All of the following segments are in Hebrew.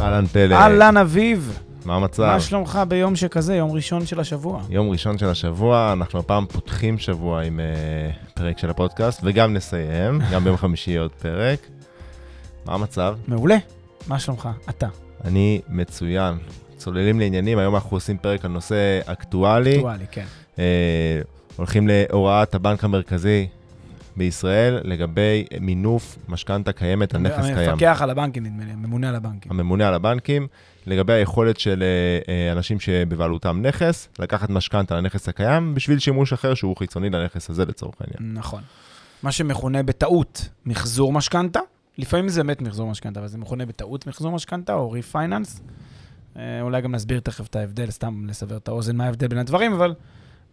אהלן פלא, אהלן אביב, מה המצב? מה שלומך ביום שכזה, יום ראשון של השבוע? יום ראשון של השבוע, אנחנו הפעם פותחים שבוע עם uh, פרק של הפודקאסט, וגם נסיים, גם ביום חמישי עוד פרק. מה המצב? מעולה, מה שלומך? אתה. אני מצוין. צוללים לעניינים, היום אנחנו עושים פרק על נושא אקטואלי. אקטואלי, כן. Uh, הולכים להוראת הבנק המרכזי בישראל לגבי מינוף משכנתה קיימת על נכס קיים. המפקח על הבנקים, נדמה לי, הממונה על הבנקים. הממונה על הבנקים, לגבי היכולת של אה, אה, אנשים שבבעלותם נכס, לקחת משכנתה לנכס הקיים, בשביל שימוש אחר שהוא חיצוני לנכס הזה לצורך העניין. נכון. מה שמכונה בטעות מחזור משכנתה, לפעמים זה באמת מחזור משכנתה, אבל זה מכונה בטעות מחזור משכנתה או ריפייננס. אה, אולי גם נסביר תכף את ההבדל, סתם לסבר את האוזן מה ההבדל בין הדברים, אבל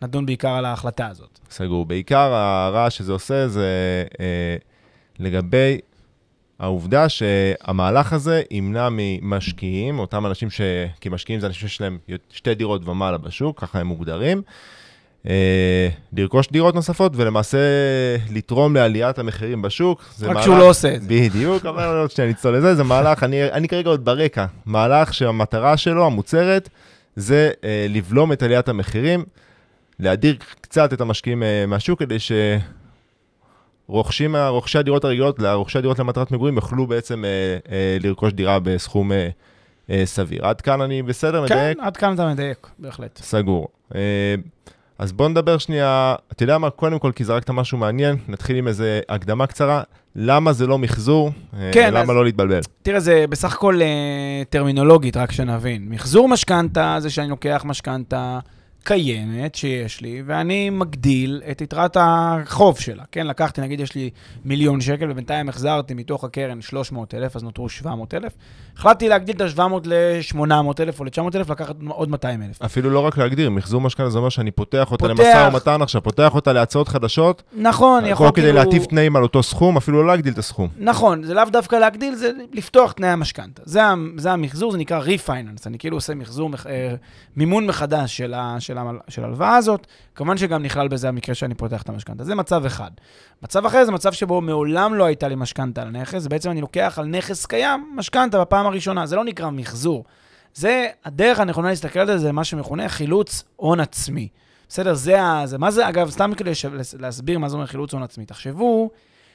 נדון בעיקר על ההחלטה הזאת. סגור. בעיקר הרעש שזה עושה זה אה, לגבי העובדה שהמהלך הזה ימנע ממשקיעים, אותם אנשים ש... כי משקיעים זה אנשים שיש להם שתי דירות ומעלה בשוק, ככה הם מוגדרים, אה, לרכוש דירות נוספות ולמעשה לתרום לעליית המחירים בשוק. רק מהלך, שהוא לא עושה את זה. בדיוק, אבל עוד שניה נצטול לזה, זה מהלך, אני, אני כרגע עוד ברקע, מהלך שהמטרה שלו, המוצרת, זה אה, לבלום את עליית המחירים, להדיר קצת את המשקיעים אה, מהשוק כדי ש... רוכשים, רוכשי הדירות הרגילות, רוכשי הדירות למטרת מגורים, יוכלו בעצם אה, אה, לרכוש דירה בסכום אה, אה, סביר. עד כאן אני בסדר, כן, מדייק? כן, עד כאן אתה מדייק, בהחלט. סגור. אה, אז בוא נדבר שנייה, אתה יודע מה, קודם כל, כי זרקת משהו מעניין, נתחיל עם איזה הקדמה קצרה. למה זה לא מחזור? אה, כן, למה אז, לא להתבלבל? תראה, זה בסך הכל אה, טרמינולוגית, רק שנבין. מחזור משכנתה זה שאני לוקח משכנתה קיימת שיש לי, ואני מגדיל את יתרת החוב שלה. כן, לקחתי, נגיד יש לי מיליון שקל, ובינתיים החזרתי מתוך הקרן 300 אלף, אז נותרו 700 אלף. החלטתי להגדיל את ה-700 ל-800 אלף או ל-900 אלף, לקחת עוד 200 אלף. אפילו לא רק להגדיר, מחזור משכנתה זה אומר שאני פותח אותה פותח... למשא ומתן עכשיו, פותח אותה להצעות חדשות. נכון, יכול כאילו... כדי להטיף תנאים על אותו סכום, אפילו לא להגדיל את הסכום. נכון, זה לאו דווקא להגדיל, זה לפתוח תנאי המשכנתה. זה, זה המחזור, זה נקרא ריפייננס. אני כאילו עושה מחזור, אה, מימון מחדש של, ה, של של ההלוואה הזאת, כמובן שגם נכלל בזה המקרה שאני פותח את המשכנתה. זה מצב אחד. מצב אחר זה מצב שבו מעולם לא הייתה לי משכנתה על נכס, בעצם אני לוקח על נכס קיים משכנתה בפעם הראשונה. זה לא נקרא מחזור. זה, הדרך הנכונה להסתכל על זה, זה מה שמכונה חילוץ הון עצמי. בסדר? זה ה... זה, מה זה, אגב, סתם כדי להסביר מה זה אומר חילוץ הון עצמי. תחשבו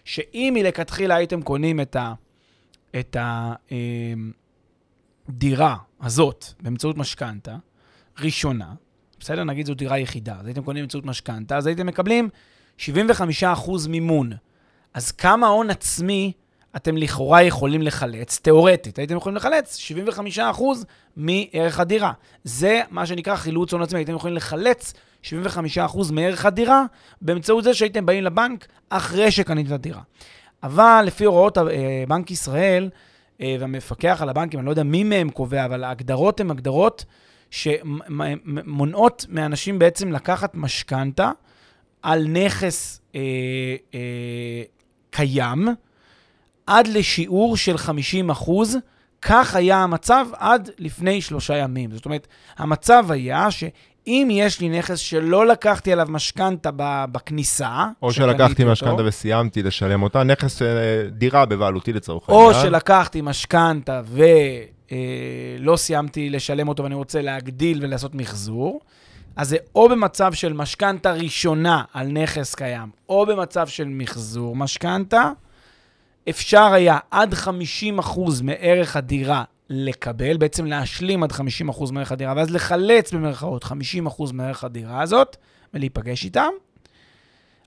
שאם מלכתחילה הייתם קונים את ה... את הדירה אמ, הזאת באמצעות משכנתה ראשונה, בסדר? נגיד זו דירה יחידה, אז הייתם קונים באמצעות משכנתה, אז הייתם מקבלים 75% מימון. אז כמה הון עצמי אתם לכאורה יכולים לחלץ, תיאורטית, הייתם יכולים לחלץ 75% מערך הדירה. זה מה שנקרא חילוץ הון עצמי, הייתם יכולים לחלץ 75% מערך הדירה באמצעות זה שהייתם באים לבנק אחרי שקניתם את הדירה. אבל לפי הוראות אה, בנק ישראל אה, והמפקח על הבנקים, אני לא יודע מי מהם קובע, אבל ההגדרות הן הגדרות שמונעות מאנשים בעצם לקחת משכנתה על נכס אה, אה, קיים עד לשיעור של 50 אחוז. כך היה המצב עד לפני שלושה ימים. זאת אומרת, המצב היה שאם יש לי נכס שלא לקחתי עליו משכנתה בכניסה, או שלקחתי משכנתה וסיימתי לשלם אותה, נכס, אה, דירה בבעלותי לצורך העניין. או שלקחתי משכנתה ו... אה, סיימתי לשלם אותו ואני רוצה להגדיל ולעשות מחזור, אז זה או במצב של משכנתה ראשונה על נכס קיים, או במצב של מחזור משכנתה. אפשר היה עד 50% מערך הדירה לקבל, בעצם להשלים עד 50% מערך הדירה, ואז לחלץ במרכאות 50% מערך הדירה הזאת ולהיפגש איתם.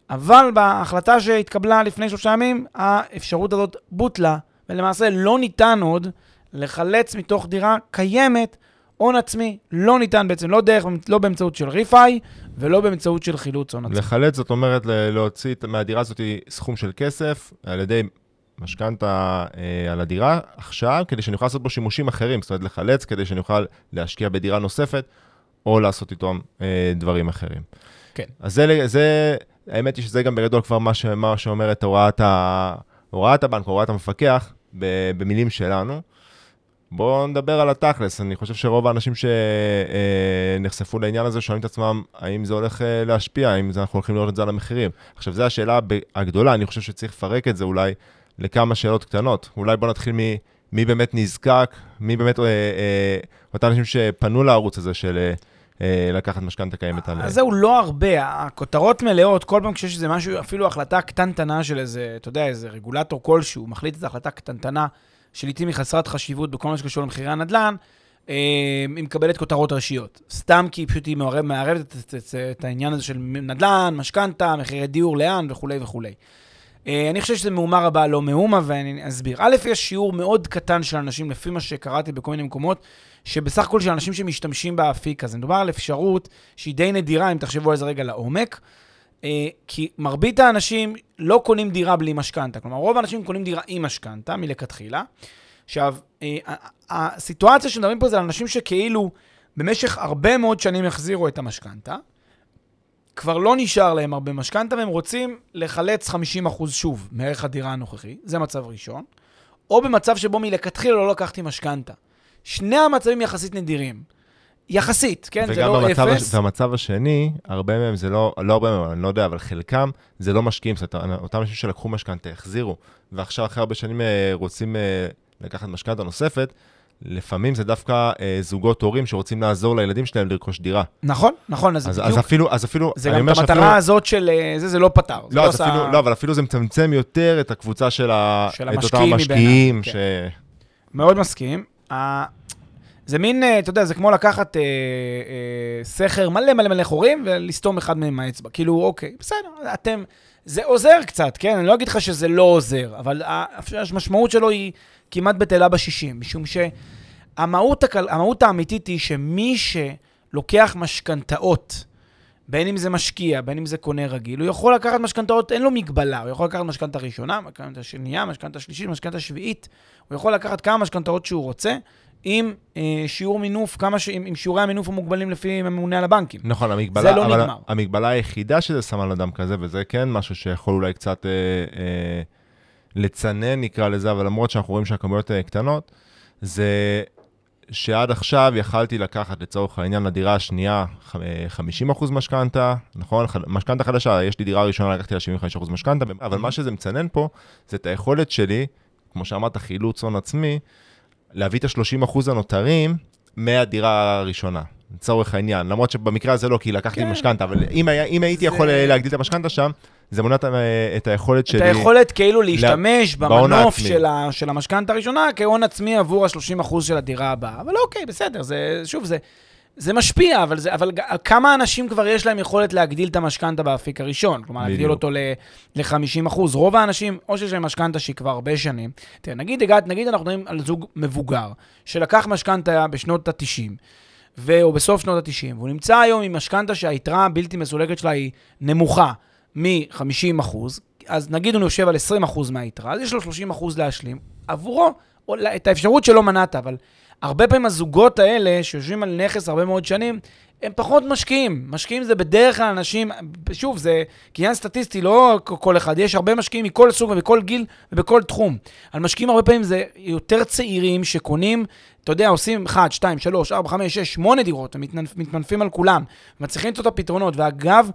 אבל בהחלטה שהתקבלה לפני שלושה ימים, האפשרות הזאת בוטלה, ולמעשה לא ניתן עוד לחלץ מתוך דירה קיימת הון עצמי לא ניתן בעצם, לא דרך, לא באמצעות של ריפאי ולא באמצעות של חילוץ הון עצמי. לחלץ זאת אומרת להוציא מהדירה הזאת סכום של כסף על ידי משכנתה אה, על הדירה עכשיו, כדי שאני אוכל לעשות בו שימושים אחרים, זאת אומרת לחלץ כדי שאני אוכל להשקיע בדירה נוספת, או לעשות איתו אה, דברים אחרים. כן. אז זה, זה, האמת היא שזה גם בגדול כבר מה, ש, מה שאומרת הוראת, ה, הוראת הבנק, הוראת המפקח, במילים שלנו. בואו נדבר על התכלס, אני חושב שרוב האנשים שנחשפו לעניין הזה שואלים את עצמם, האם זה הולך אה, להשפיע, האם אנחנו הולכים לראות את זה על המחירים. עכשיו, זו השאלה הגדולה, אני חושב שצריך לפרק את זה אולי לכמה שאלות קטנות. אולי בואו נתחיל מ... מי באמת נזקק, מי באמת, אה, אה, אותם אנשים שפנו לערוץ הזה של אה, אה, לקחת משכנתה קיימת. אז זהו, לא הרבה. הכותרות מלאות, כל פעם כשיש איזה משהו, אפילו החלטה קטנטנה של איזה, אתה יודע, איזה רגולטור כלשהו, מחליט איזו החלטה קטנטנה, שלעיתים היא חסרת חשיבות בכל מה שקשור למחירי הנדל"ן, אה, היא מקבלת כותרות ראשיות. סתם כי פשוט היא מערב, מערבת את, העניין הזה של נדל"ן, משכנתה, מחירי דיור, לאן וכולי וכולי. אני חושב שזה מהומה רבה, לא מהומה, ואני אסביר. א', יש שיעור מאוד קטן של אנשים, לפי מה שקראתי בכל מיני מקומות, שבסך הכל של אנשים שמשתמשים באפיק הזה. מדובר על אפשרות שהיא די נדירה, אם תחשבו על זה רגע לעומק, אה, כי מרבית האנשים לא קונים דירה בלי משכנתה. כלומר, רוב האנשים קונים דירה עם משכנתה מלכתחילה. עכשיו, אה, הסיטואציה שמדברים פה זה על אנשים שכאילו במשך הרבה מאוד שנים החזירו את המשכנתה, כבר לא נשאר להם הרבה משכנתה, והם רוצים לחלץ 50% שוב מערך הדירה הנוכחי, זה מצב ראשון, או במצב שבו מלכתחילה לא לקחתי משכנתה. שני המצבים יחסית נדירים. יחסית, כן? זה וגם לא במצב, אפס. הש... והמצב השני, הרבה מהם זה לא, לא הרבה מהם, אני לא יודע, אבל חלקם זה לא משקיעים. זאת אומרת, אותם אנשים שלקחו משכנתה, החזירו, ועכשיו אחרי הרבה שנים אה, רוצים אה, לקחת משכנתה נוספת, לפעמים זה דווקא אה, זוגות הורים שרוצים לעזור לילדים שלהם לרכוש דירה. נכון, נכון, אז, אז, זה אז בדיוק, אפילו, אז אפילו, זה גם את המטרה שאפילו- הזאת של אה, זה, זה לא פתר. זה לא, אז עשה- אפילו, לא, אבל אפילו זה מצמצם יותר את הקבוצה של, ה... של את אותם המשקיעים מבינם, ש... מאוד מסכים. זה מין, אה, אתה יודע, זה כמו לקחת אה, אה, סכר מלא מלא מלא חורים ולסתום אחד מהם האצבע. כאילו, אוקיי, בסדר, אתם... זה עוזר קצת, כן? אני לא אגיד לך שזה לא עוזר, אבל המשמעות שלו היא כמעט בטלה בשישים, משום שהמהות המהות האמיתית היא שמי שלוקח משכנתאות, בין אם זה משקיע, בין אם זה קונה רגיל, הוא יכול לקחת משכנתאות, אין לו מגבלה, הוא יכול לקחת משכנתה ראשונה, משכנתה שנייה, משכנתה שלישית, משכנתה שביעית, הוא יכול לקחת כמה משכנתאות שהוא רוצה, עם אה, שיעור מינוף, כמה ש... עם, עם שיעורי המינוף המוגבלים לפי הממונה על הבנקים. נכון, המגבלה, זה לא אבל נגמר. המגבלה היחידה שזה שם על אדם כזה, וזה כן משהו שיכול אולי קצת אה, אה, לצנן, נקרא לזה, אבל למרות שאנחנו רואים שהכמויות אה, קטנות, זה שעד עכשיו יכלתי לקחת לצורך העניין לדירה השנייה ח- אה, 50% משכנתה, נכון? משכנתה חדשה, יש לי דירה ראשונה, לקחתי לה 75% משכנתה, אבל מה שזה מצנן פה, זה את היכולת שלי, כמו שאמרת, חילוץ הון עצמי, להביא את ה-30% הנותרים מהדירה הראשונה. לצורך העניין, למרות שבמקרה הזה לא, כי לקחתי כן. משכנתה, אבל אם, היה, אם הייתי זה- יכול אה, להגדיל את המשכנתה שם, זה מונע את ה- את היכולת את שלי... היכולת כאילו להשתמש בהון במנוף. של, ה, של המשכנתה הראשונה כהון עצמי עבור ה-30% של הדירה הבאה. אבל אוקיי, בסדר, זה, שוב, זה, זה משפיע, אבל, זה, אבל כמה אנשים כבר יש להם יכולת להגדיל את המשכנתה באפיק הראשון? כלומר, להגדיל בדיוק. אותו ל-50%. רוב האנשים, או שיש להם משכנתה שהיא כבר הרבה שנים, תראה, נגיד, נגיד אנחנו מדברים על זוג מבוגר, שלקח משכנתה בשנות ה-90, או בסוף שנות ה-90, והוא נמצא היום עם משכנתה שהיתרה הבלתי מסולקת שלה היא נמוכה מ-50 אחוז, אז נגיד הוא יושב על 20 אחוז מהיתרה, אז יש לו 30 אחוז להשלים. עבורו, את האפשרות שלא מנעת, אבל הרבה פעמים הזוגות האלה, שיושבים על נכס הרבה מאוד שנים, הם פחות משקיעים. משקיעים זה בדרך כלל אנשים, שוב, זה כעניין סטטיסטי, לא כל אחד, יש הרבה משקיעים מכל סוג ובכל גיל ובכל תחום. על משקיעים הרבה פעמים זה יותר צעירים שקונים, אתה יודע, עושים 1, 2, 3, 4, 5, 6, 8 דירות, הם מתננפ- מתמנפים על כולם, מצליחים למצוא את הפתרונות, ואגב,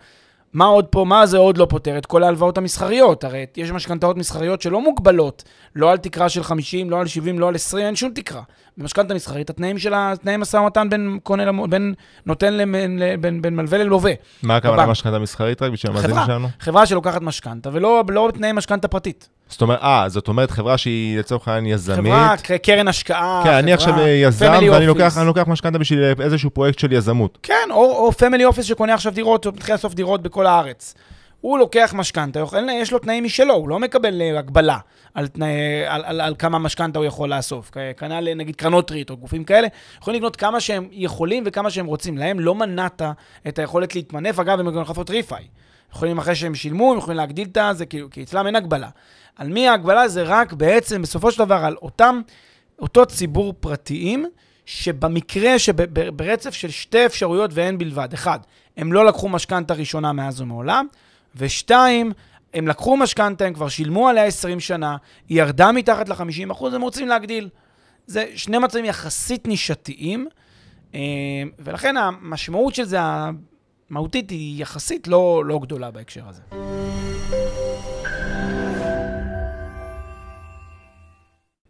מה עוד פה, מה זה עוד לא פותר? את כל ההלוואות המסחריות. הרי יש משכנתאות מסחריות שלא מוגבלות, לא על תקרה של 50, לא על 70, לא על 20, אין שום תקרה. במשכנתה מסחרית, התנאים של ה- תנאי משא ומתן בין, קונה למ- בין נותן למ- ל- בין, בין מלווה ללווה. מה הכוונה בבנק. משכנתה מסחרית רק בשביל המאזינים חברה, שלנו? חברה שלוקחת משכנתה, ולא לא בתנאי משכנתה פרטית. זאת אומרת, אה, זאת אומרת חברה שהיא לצורך העניין יזמית. חברה, קרן השקעה, כן, אני עכשיו חברה, יזם, ואני. לוקח, לוקח משכנתה בשביל איזשהו פרויקט של יזמות. כן, או, או family office שקונה עכשיו דירות, מתחיל לאסוף דירות בכל הארץ. הוא לוקח משכנתה, יש לו תנאים משלו, הוא לא מקבל אה, הגבלה על, תנאי, על, על, על כמה משכנתה הוא יכול לאסוף. כנ"ל נגיד קרנות ריט או גופים כאלה, יכולים לקנות כמה שהם יכולים וכמה שהם רוצים. להם לא מנעת את היכולת להתמנף, אגב, הם יכולים לחפות ריפאי. יכולים אחרי שהם שילמו, הם יכולים להגדיל את זה, כי, כי אצלם אין הגבלה. על מי ההגבלה זה רק בעצם, בסופו של דבר, על אותם, אותו ציבור פרטיים, שבמקרה שברצף של שתי אפשרויות ואין בלבד, אחד, הם לא לקחו משכנתה ראשונה מאז ומעולם, ושתיים, הם לקחו משכנתה, הם כבר שילמו עליה 20 שנה, היא ירדה מתחת ל-50%, הם רוצים להגדיל. זה שני מצבים יחסית נישתיים, אה, ולכן המשמעות של זה, המהותית, היא יחסית לא, לא גדולה בהקשר הזה.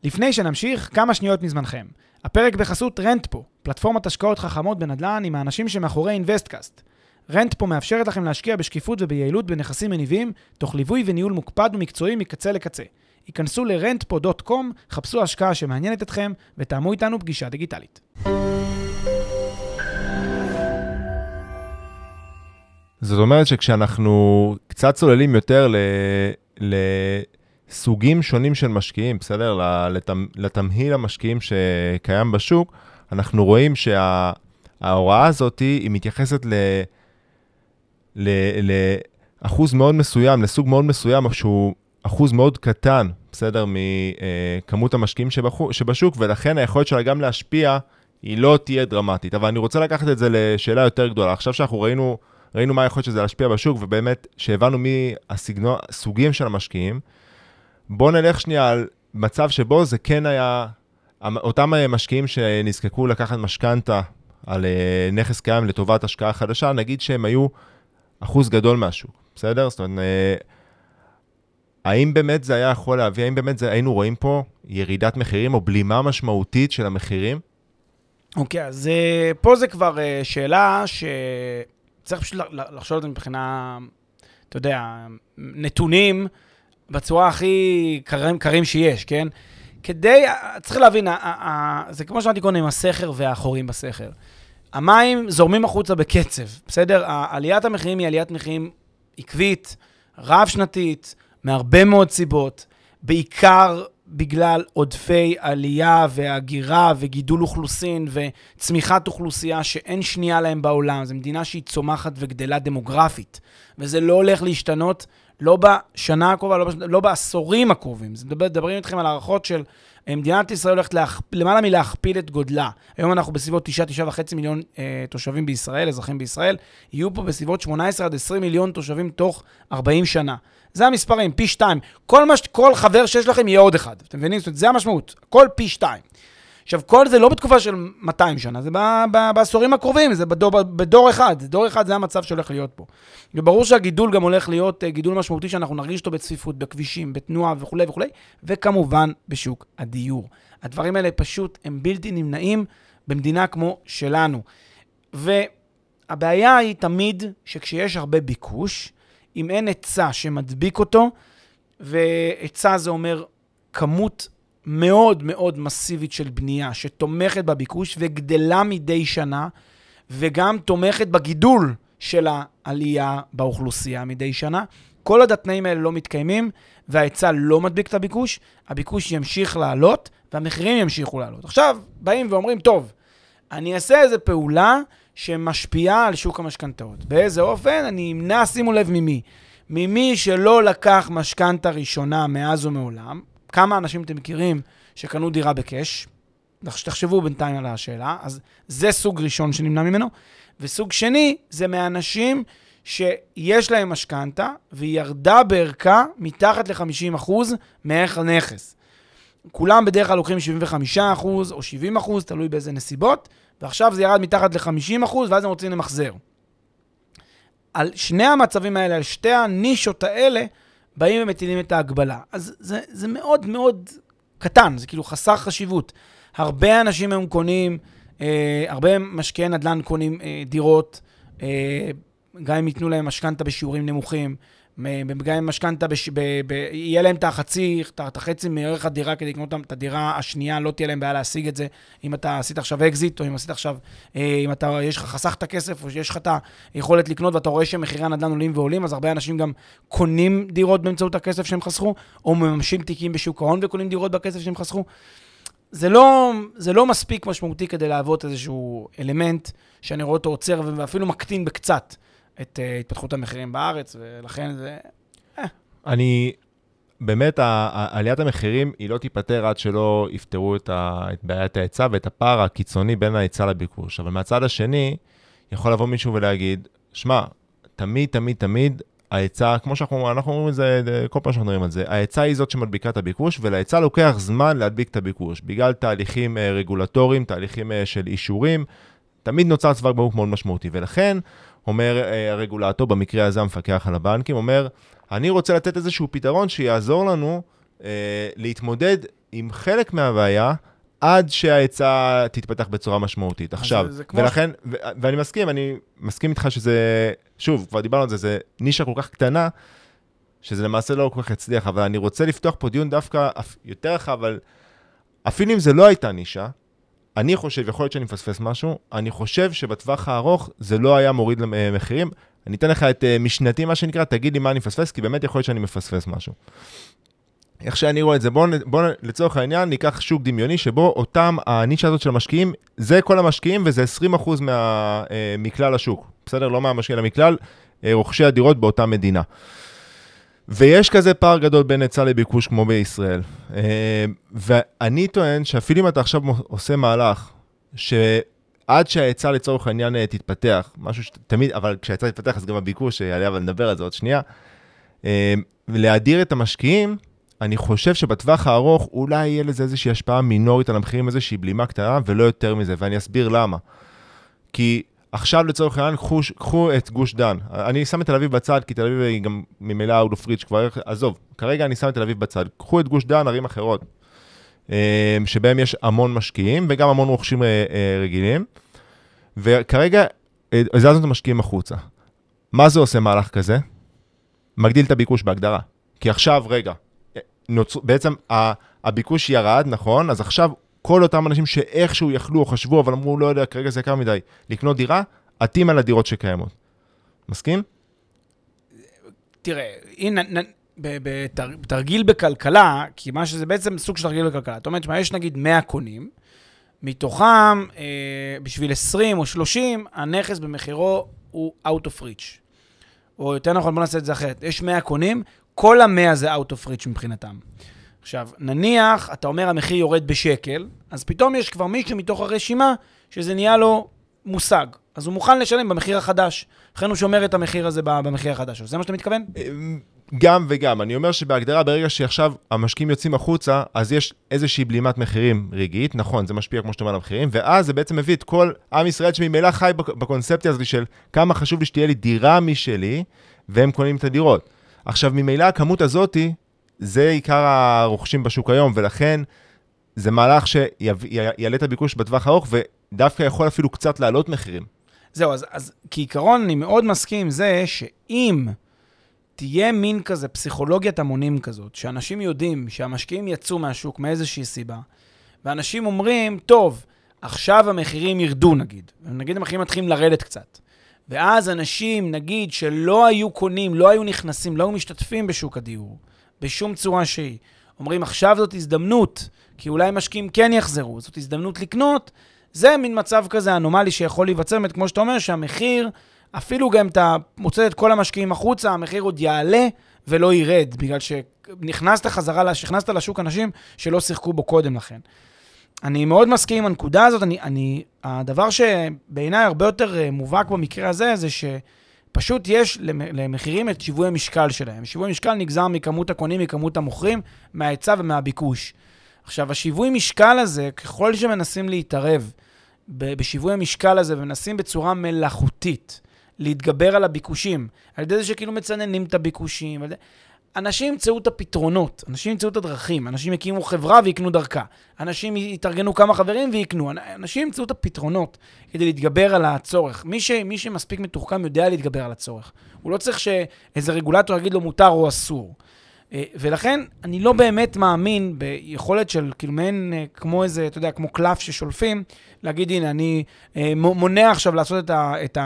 לפני שנמשיך, כמה שניות מזמנכם. הפרק בחסות רנטפו, פלטפורמת השקעות חכמות בנדל"ן עם האנשים שמאחורי אינוויסטקאסט. רנטפו מאפשרת לכם להשקיע בשקיפות וביעילות בנכסים מניבים, תוך ליווי וניהול מוקפד ומקצועי מקצה לקצה. היכנסו ל-rentpo.com, חפשו השקעה שמעניינת אתכם, ותאמו איתנו פגישה דיגיטלית. זאת אומרת שכשאנחנו קצת צוללים יותר ל... לסוגים שונים של משקיעים, בסדר? לתמ... לתמהיל המשקיעים שקיים בשוק, אנחנו רואים שההוראה שה... הזאת היא מתייחסת ל... לאחוז מאוד מסוים, לסוג מאוד מסוים, שהוא אחוז מאוד קטן, בסדר, מכמות המשקיעים שבחו, שבשוק, ולכן היכולת שלה גם להשפיע היא לא תהיה דרמטית. אבל אני רוצה לקחת את זה לשאלה יותר גדולה. עכשיו שאנחנו ראינו, ראינו מה היכולת של זה להשפיע בשוק, ובאמת, שהבנו מי הסוגים של המשקיעים, בואו נלך שנייה על מצב שבו זה כן היה, אותם משקיעים שנזקקו לקחת משכנתה על אה, נכס קיים לטובת השקעה חדשה, נגיד שהם היו אחוז גדול מהשוק, בסדר? זאת אומרת, אה, האם באמת זה היה יכול להביא, האם באמת זה, היינו רואים פה ירידת מחירים או בלימה משמעותית של המחירים? אוקיי, okay, אז אה, פה זה כבר אה, שאלה שצריך פשוט לחשוב על זה מבחינה, אתה יודע, נתונים בצורה הכי קרים, קרים שיש, כן? כדי, צריך להבין, זה כמו שאמרתי קודם, הסכר והחורים בסכר. המים זורמים החוצה בקצב, בסדר? עליית המחירים היא עליית מחירים עקבית, רב-שנתית, מהרבה מאוד סיבות, בעיקר בגלל עודפי עלייה והגירה וגידול אוכלוסין וצמיחת אוכלוסייה שאין שנייה להם בעולם. זו מדינה שהיא צומחת וגדלה דמוגרפית, וזה לא הולך להשתנות לא בשנה הקרובה, לא, בש... לא בעשורים הקרובים. מדברים איתכם על הערכות של מדינת ישראל הולכת להכ... למעלה מלהכפיל את גודלה. היום אנחנו בסביבות 9-9.5 מיליון אה, תושבים בישראל, אזרחים בישראל. יהיו פה בסביבות 18 עד 20 מיליון תושבים תוך 40 שנה. זה המספרים, פי שתיים. כל, מש... כל חבר שיש לכם יהיה עוד אחד. אתם מבינים? זאת אומרת, זה המשמעות. כל פי שתיים. עכשיו, כל זה לא בתקופה של 200 שנה, זה בעשורים הקרובים, זה בדור, בדור אחד. דור אחד זה המצב שהולך להיות פה. וברור שהגידול גם הולך להיות אה, גידול משמעותי שאנחנו נרגיש אותו בצפיפות, בכבישים, בתנועה וכולי וכולי, וכמובן בשוק הדיור. הדברים האלה פשוט הם בלתי נמנעים במדינה כמו שלנו. והבעיה היא תמיד שכשיש הרבה ביקוש, אם אין היצע שמדביק אותו, והיצע זה אומר כמות מאוד מאוד מסיבית של בנייה, שתומכת בביקוש וגדלה מדי שנה, וגם תומכת בגידול של העלייה באוכלוסייה מדי שנה. כל עוד התנאים האלה לא מתקיימים וההיצע לא מדביק את הביקוש, הביקוש ימשיך לעלות והמחירים ימשיכו לעלות. עכשיו, באים ואומרים, טוב, אני אעשה איזו פעולה שמשפיעה על שוק המשכנתאות. באיזה אופן? אני אמנע, שימו לב ממי. ממי שלא לקח משכנתה ראשונה מאז ומעולם, כמה אנשים אתם מכירים שקנו דירה בקאש? תחשבו בינתיים על השאלה. אז זה סוג ראשון שנמנע ממנו. וסוג שני, זה מאנשים שיש להם משכנתה, והיא ירדה בערכה מתחת ל-50% מערך הנכס. כולם בדרך כלל לוקחים 75% או 70%, תלוי באיזה נסיבות, ועכשיו זה ירד מתחת ל-50%, ואז הם רוצים למחזר. על שני המצבים האלה, על שתי הנישות האלה, באים ומטילים את ההגבלה. אז זה, זה מאוד מאוד קטן, זה כאילו חסר חשיבות. הרבה אנשים היום קונים, אה, הרבה משקיעי נדל"ן קונים אה, דירות, אה, גם אם ייתנו להם משכנתה בשיעורים נמוכים, גם עם משכנתה, יהיה להם את החצי, את החצי מערך הדירה כדי לקנות את הדירה השנייה, לא תהיה להם בעיה להשיג את זה. אם אתה עשית עכשיו אקזיט, או אם עשית עכשיו, אה, אם אתה, יש לך, חסכת כסף, או שיש לך את היכולת לקנות ואתה רואה שמחירי הנדל"ן עולים ועולים, אז הרבה אנשים גם קונים דירות באמצעות הכסף שהם חסכו, או מממשים תיקים בשוק ההון וקונים דירות בכסף שהם חסכו. זה לא, זה לא מספיק משמעותי כדי להוות איזשהו אלמנט שאני רואה אותו עוצר ואפילו מקטין בקצת את uh, התפתחות המחירים בארץ, ולכן זה... אה. אני, באמת, עליית המחירים היא לא תיפתר עד שלא יפתרו את, ה, את בעיית ההיצע ואת הפער הקיצוני בין ההיצע לביקוש. אבל מהצד השני, יכול לבוא מישהו ולהגיד, שמע, תמיד, תמיד, תמיד ההיצע, כמו שאנחנו אנחנו אומרים את זה כל פעם שאנחנו מדברים על זה, ההיצע היא זאת שמדביקה את הביקוש, ולהיצע לוקח זמן להדביק את הביקוש, בגלל תהליכים אה, רגולטוריים, תהליכים אה, של אישורים, תמיד נוצר צוואר בקבוק מאוד משמעותי, ולכן, אומר אה, הרגולטור, במקרה הזה המפקח על הבנקים, אומר, אני רוצה לתת איזשהו פתרון שיעזור לנו אה, להתמודד עם חלק מהבעיה, עד שההיצע תתפתח בצורה משמעותית. עכשיו, זה, זה ולכן, ש... ו- ואני מסכים, אני מסכים איתך שזה, שוב, כבר דיברנו על זה, זה נישה כל כך קטנה, שזה למעשה לא כל כך יצליח, אבל אני רוצה לפתוח פה דיון דווקא יותר רחב, אבל אפילו אם זה לא הייתה נישה, אני חושב, יכול להיות שאני מפספס משהו, אני חושב שבטווח הארוך זה לא היה מוריד למחירים. אני אתן לך את אה, משנתי, מה שנקרא, תגיד לי מה אני מפספס, כי באמת יכול להיות שאני מפספס משהו. איך שאני רואה את זה, בואו בוא, לצורך העניין ניקח שוק דמיוני שבו אותם, הנישה הזאת של המשקיעים, זה כל המשקיעים וזה 20% מה, אה, מכלל השוק, בסדר? לא מהמשקיעים, אלא מכלל אה, רוכשי הדירות באותה מדינה. ויש כזה פער גדול בין היצע לביקוש כמו בישראל. אה, ואני טוען שאפילו אם אתה עכשיו עושה מהלך, שעד שההיצע לצורך העניין אה, תתפתח, משהו שתמיד, אבל כשההיצע תתפתח אז גם הביקוש יעלה, אבל נדבר על זה עוד שנייה, אה, להדיר את המשקיעים, אני חושב שבטווח הארוך אולי יהיה לזה איזושהי השפעה מינורית על המחירים, איזושהי בלימה קטנה, ולא יותר מזה, ואני אסביר למה. כי עכשיו לצורך העניין, קחו, קחו את גוש דן. אני שם את תל אביב בצד, כי תל אביב היא גם ממילא out of reach כבר, עזוב, כרגע אני שם את תל אביב בצד. קחו את גוש דן, ערים אחרות, אה, שבהם יש המון משקיעים וגם המון רוכשים אה, אה, רגילים, וכרגע הזזנו את המשקיעים החוצה. מה זה עושה מהלך כזה? מגדיל את הביקוש בהגדרה. כי עכשיו, רגע, נוצר, בעצם הביקוש ירד, נכון? אז עכשיו כל אותם אנשים שאיכשהו יכלו או חשבו, אבל אמרו, לא יודע, כרגע זה יקר מדי, לקנות דירה, עטים על הדירות שקיימות. מסכים? תראה, הנה, בתרגיל בכלכלה, כי מה שזה בעצם סוג של תרגיל בכלכלה. זאת אומרת, יש נגיד 100 קונים, מתוכם, אה, בשביל 20 או 30, הנכס במחירו הוא out of reach. או יותר נכון, בוא נעשה את זה אחרת. יש 100 קונים, כל המאה זה out of reach מבחינתם. עכשיו, נניח, אתה אומר המחיר יורד בשקל, אז פתאום יש כבר מישהו מתוך הרשימה שזה נהיה לו מושג. אז הוא מוכן לשלם במחיר החדש. לכן הוא שומר את המחיר הזה במחיר החדש. זה מה שאתה מתכוון? גם וגם. אני אומר שבהגדרה, ברגע שעכשיו המשקיעים יוצאים החוצה, אז יש איזושהי בלימת מחירים רגעית, נכון, זה משפיע, כמו שאתה אומר, על המחירים, ואז זה בעצם מביא את כל עם ישראל שממילא חי בקונספציה הזאת של כמה חשוב לי שתהיה לי דירה משלי, והם קונים את הדירות. עכשיו, ממילא הכמות הזאתי, זה עיקר הרוכשים בשוק היום, ולכן זה מהלך שיעלה את הביקוש בטווח הארוך, ודווקא יכול אפילו קצת להעלות מחירים. זהו, אז, אז כעיקרון אני מאוד מסכים עם זה שאם תהיה מין כזה פסיכולוגיית המונים כזאת, שאנשים יודעים שהמשקיעים יצאו מהשוק מאיזושהי סיבה, ואנשים אומרים, טוב, עכשיו המחירים ירדו נגיד, נגיד המחירים מתחילים לרדת קצת. ואז אנשים, נגיד, שלא היו קונים, לא היו נכנסים, לא היו משתתפים בשוק הדיור, בשום צורה שהיא, אומרים, עכשיו זאת הזדמנות, כי אולי משקיעים כן יחזרו, זאת הזדמנות לקנות, זה מין מצב כזה אנומלי שיכול להיווצר, כמו שאתה אומר, שהמחיר, אפילו גם אם אתה מוצא את כל המשקיעים החוצה, המחיר עוד יעלה ולא ירד, בגלל שנכנסת חזרה, שנכנסת לשוק אנשים שלא שיחקו בו קודם לכן. אני מאוד מסכים עם הנקודה הזאת. אני, אני, הדבר שבעיניי הרבה יותר אה, מובהק במקרה הזה, זה שפשוט יש למחירים את שיווי המשקל שלהם. שיווי משקל נגזר מכמות הקונים, מכמות המוכרים, מההיצע ומהביקוש. עכשיו, השיווי משקל הזה, ככל שמנסים להתערב בשיווי המשקל הזה ומנסים בצורה מלאכותית להתגבר על הביקושים, על ידי זה שכאילו מצננים את הביקושים, אנשים ימצאו את הפתרונות, אנשים ימצאו את הדרכים, אנשים יקימו חברה ויקנו דרכה, אנשים יתארגנו כמה חברים ויקנו, אנשים ימצאו את הפתרונות כדי להתגבר על הצורך. מי, ש, מי שמספיק מתוחכם יודע להתגבר על הצורך. הוא לא צריך שאיזה רגולטור יגיד לו מותר או אסור. אה, ולכן אני לא באמת מאמין ביכולת של כאילו מעין אה, כמו איזה, אתה יודע, כמו קלף ששולפים, להגיד, הנה, אני אה, מונע עכשיו לעשות את,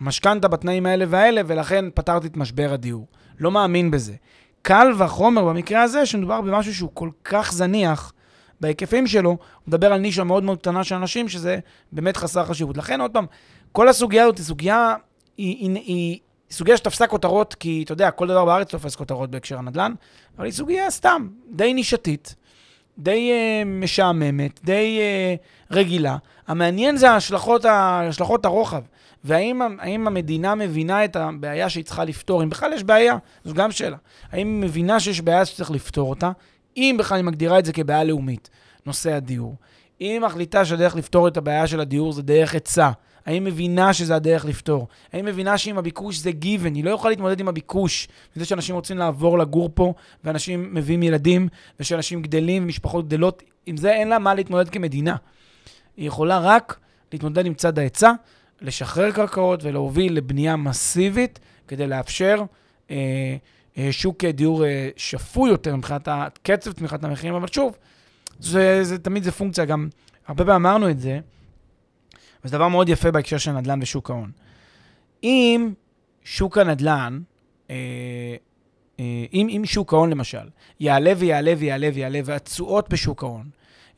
המשכנתה בתנאים האלה והאלה, ולכן פתרתי את משבר הדיור. לא מאמין בזה. קל וחומר במקרה הזה, שמדובר במשהו שהוא כל כך זניח בהיקפים שלו, הוא מדבר על נישה מאוד מאוד קטנה של אנשים, שזה באמת חסר חשיבות. לכן, עוד פעם, כל הסוגיה הזאת היא סוגיה, היא, היא, היא סוגיה שתפסה כותרות, כי אתה יודע, כל דבר בארץ תופס כותרות בהקשר הנדל"ן, אבל היא סוגיה סתם, די נישתית, די uh, משעממת, די uh, רגילה. המעניין זה ההשלכות, ההשלכות הרוחב. והאם המדינה מבינה את הבעיה שהיא צריכה לפתור? אם בכלל יש בעיה, זו גם שאלה. האם היא מבינה שיש בעיה שצריך לפתור אותה? אם בכלל היא מגדירה את זה כבעיה לאומית, נושא הדיור. אם היא מחליטה שהדרך לפתור את הבעיה של הדיור זה דרך היצע, האם מבינה שזה הדרך לפתור? האם מבינה שאם הביקוש זה גיוון, היא לא יכולה להתמודד עם הביקוש, וזה שאנשים רוצים לעבור לגור פה, ואנשים מביאים ילדים, ושאנשים גדלים, ומשפחות גדלות, עם זה אין לה מה להתמודד כמדינה. היא יכולה רק להתמודד עם צד ההיצע, לשחרר קרקעות ולהוביל לבנייה מסיבית כדי לאפשר אה, אה, שוק דיור אה, שפוי יותר מבחינת קצב תמיכת המחירים, אבל שוב, זה, זה, תמיד זה פונקציה, גם הרבה פעמים אמרנו את זה, וזה דבר מאוד יפה בהקשר של נדל"ן ושוק ההון. אם שוק הנדל"ן, אה, אה, אם, אם שוק ההון למשל, יעלה ויעלה ויעלה ויעלה, והתשואות בשוק ההון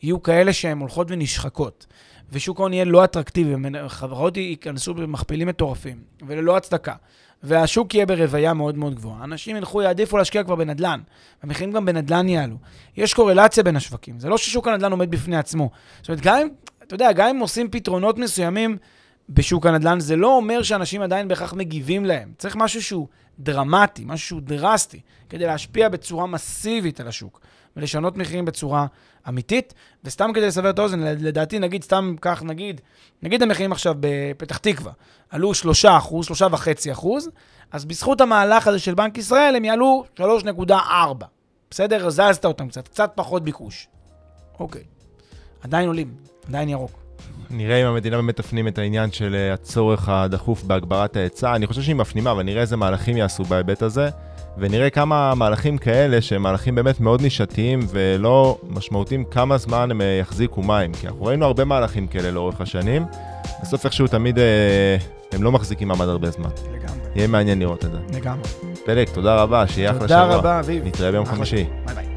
יהיו כאלה שהן הולכות ונשחקות, ושוק ההון יהיה לא אטרקטיבי, חברות ייכנסו במכפילים מטורפים, וללא הצדקה, והשוק יהיה ברוויה מאוד מאוד גבוהה. אנשים ילכו, יעדיפו להשקיע כבר בנדל"ן, המחירים גם בנדל"ן יעלו. יש קורלציה בין השווקים, זה לא ששוק הנדל"ן עומד בפני עצמו. זאת אומרת, גם אם, אתה יודע, גם אם עושים פתרונות מסוימים בשוק הנדל"ן, זה לא אומר שאנשים עדיין בהכרח מגיבים להם. צריך משהו שהוא דרמטי, משהו שהוא דרסטי, כדי להשפיע בצורה מסיבית על השוק. ולשנות מחירים בצורה אמיתית. וסתם כדי לסבר את האוזן, לדעתי, נגיד, סתם כך, נגיד, נגיד המחירים עכשיו בפתח תקווה עלו 3 אחוז, 3.5 אחוז, אז בזכות המהלך הזה של בנק ישראל הם יעלו 3.4. בסדר? זזת אותם קצת, קצת פחות ביקוש. אוקיי. עדיין עולים, עדיין ירוק. נראה אם המדינה באמת תפנים את העניין של אה, הצורך הדחוף בהגברת ההיצע. אני חושב שהיא מפנימה, אבל נראה איזה מהלכים יעשו בהיבט הזה. ונראה כמה מהלכים כאלה, שהם מהלכים באמת מאוד נישתיים ולא משמעותיים, כמה זמן הם אה, יחזיקו מים. כי אנחנו ראינו הרבה מהלכים כאלה לאורך השנים, בסוף איכשהו תמיד אה, הם לא מחזיקים מעמד הרבה זמן. לגמרי. יהיה מעניין לראות את זה. לגמרי. פלג, תודה רבה, שיהיה אחלה שבוע. תודה רבה, אביב. נתראה ביום חמישי. ביי ביי.